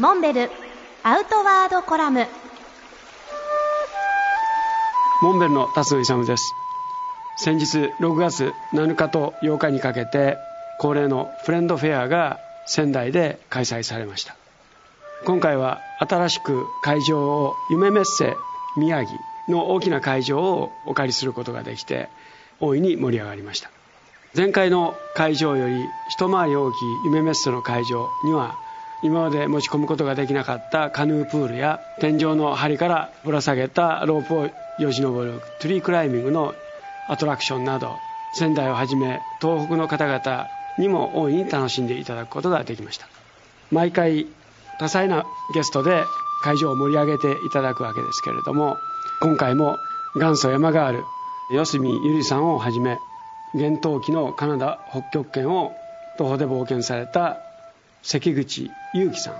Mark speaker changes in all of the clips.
Speaker 1: モンベルアウトワードコラム。
Speaker 2: モンベルの辰野勇です。先日6月7日と8日にかけて恒例のフレンドフェアが仙台で開催されました。今回は新しく会場を夢メッセ宮城の大きな会場をお借りすることができて大いに盛り上がりました。前回の会場より一回り大きい夢メッセの会場には今まで持ち込むことができなかったカヌープールや天井の梁からぶら下げたロープをよじ登るトゥリークライミングのアトラクションなど仙台をはじめ東北の方々にも大いに楽しんでいただくことができました。毎回多彩なゲストで会場を盛り上げていただくわけですけれども今回も元祖山ガール四隅ゆりさんをはじめ厳冬期のカナダ北極圏を徒歩で冒険された関口祐樹さん。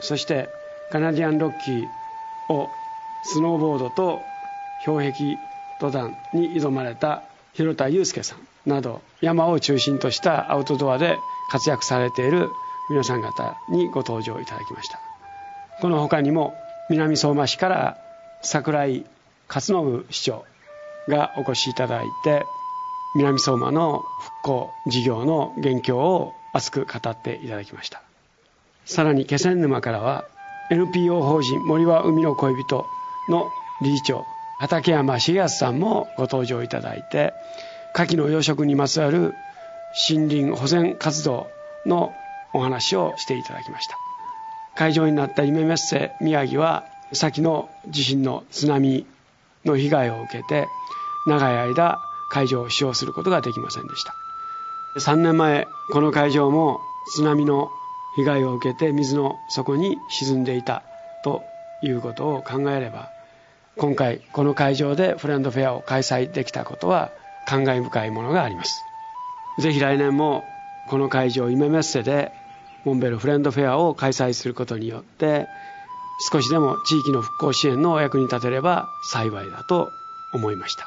Speaker 2: そしてカナディアンロッキーをスノーボードと氷壁登山に挑まれた広田祐介さんなど山を中心としたアウトドアで活躍されている皆さん方にご登場いただきました。この他にも南相馬市から桜井勝信市長がお越しいただいて南相馬の復興事業の現況を熱く語っていただきました。さらに気仙沼からは NPO 法人森は海の恋人の理事長畠山重康さんもご登場いただいて牡蠣の養殖にまつわる森林保全活動のお話をしていただきました。会場になった夢メッセ宮城は先の地震の津波の被害を受けて長い間会場を使用することができませんでした。3年前この会場も津波の被害を受けて水の底に沈んでいたということを考えれば今回この会場でフレンドフェアを開催できたことは感慨深いものがあります。ぜひ来年もこの会場夢メッセでモンベルフレンドフェアを開催することによって少しでも地域の復興支援のお役に立てれば幸いだと思いました。